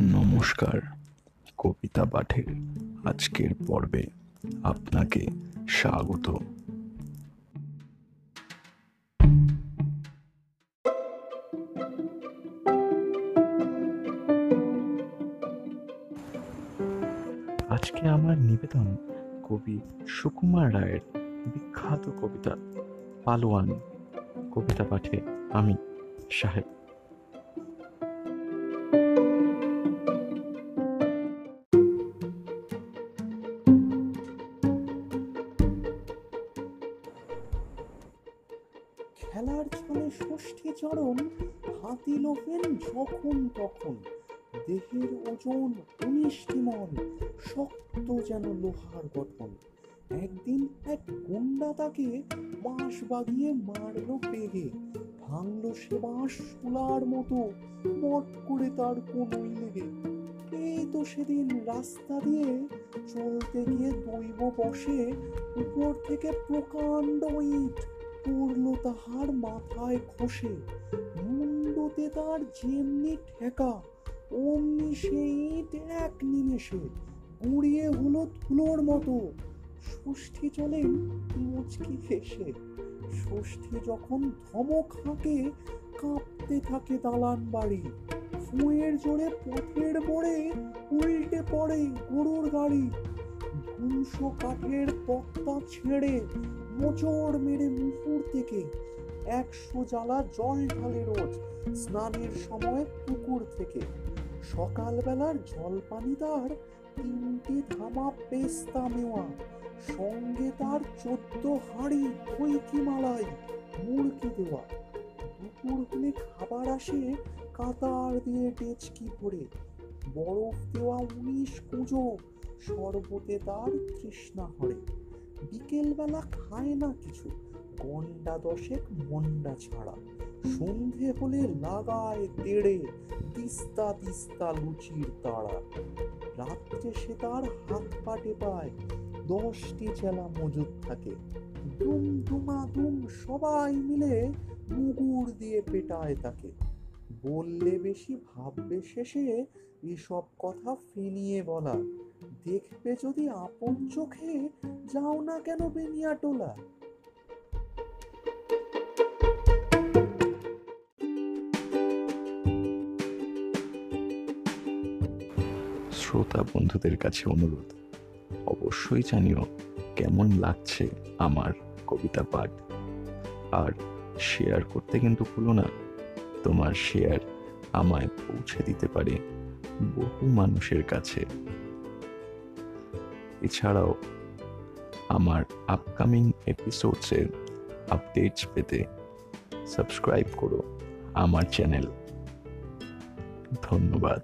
নমস্কার, কবিতা পাঠের আজকের পর্বে আপনাকে স্বাগত। আজকে আমার নিবেদন কবি সুকুমার রায়ের বিখ্যাত কবিতা, পালোয়ান। কবিতা পাঠে আমি সাহেব খেলার ছলে ষষ্ঠী চরণ হাতি লোফেন যখন তখন। দেহের ওজন উনিশটি মন, শক্ত যেন লোহার গঠন। একদিন এক গুন্ডা তাকে বাঁশ বাগিয়ে মারলো পেগে ভাঙলো সে বাঁশ শোলার মতো, মট করে তার কোনোই লেগে এই তো সেদিন রাস্তা দিয়ে চলতে গিয়ে দৈব বসে উপর থেকে প্রকাণ্ড ইট পড়ল তাহার মাথায় খসে। মুন্ডতে তার যেমনি ঠেকা, অমনি সেই ইট এক নিমেষে গুঁড়িয়ে হলো ধুলোর মতো। ষষ্ঠী চলেন মুচকি হেসে। ষষ্ঠী যখন ধমক হাঁকে, কাঁপতে থাকে দালান বাড়ি। ফুঁয়ের জোরে পথের মোড়ে উল্টে পড়ে গরুর গাড়ি। ধ্বংস কাঠের তক্তা ছেড়ে মোচড় মেরে মুহুর থেকে একশো জ্বালা জল ঢালে রোজ স্নানের সময় পুকুর থেকে। সকালবেলার জলপানি তার তিনটি ধামা পেস্তা মেওয়া, সঙ্গে তার চোদ্দ হাঁড়ি কৈকি মালাই দেওয়া। দুপুর হলে খাবার আসে কাতার দিয়ে ডেচকি ভরে। বরফ দেওয়া উনিশ কুঁজো, শরবতে তার তৃষ্ণা হরে। বিকেলবেলা খায় না কিছু, গন্ডা দশেক মন্ডা ছাড়া। সন্ধে হলে লাগায় তেড়ে তিস্তা তিস্তা লুচির তাড়া। রাত্রে সে তার হাত পাটে পায় দশটি চেলা মজুদ থাকে। দুম দুমা দুম সবাই মিলে মুগুর দিয়ে পেটায় তাকে। বললে বেশি, ভাববে শেষে এসব কথা ফিনিয়ে বলা। দেখবে যদি আপন চোখে, যাও না কেন বেনিয়া টোলা? শ্রোতা বন্ধুদের কাছে অনুরোধ, অবশ্যই জানিও কেমন লাগছে আমার কবিতা পাঠ। আর শেয়ার করতে কিন্তু ভুলো না, তোমার শেয়ার আমায় পৌঁছে দিতে পারে বহু মানুষের কাছে। এছাড়াও আমার আপকামিং এপিসোডসের আপডেটস পেতে সাবস্ক্রাইব করো আমার চ্যানেল ধন্যবাদ।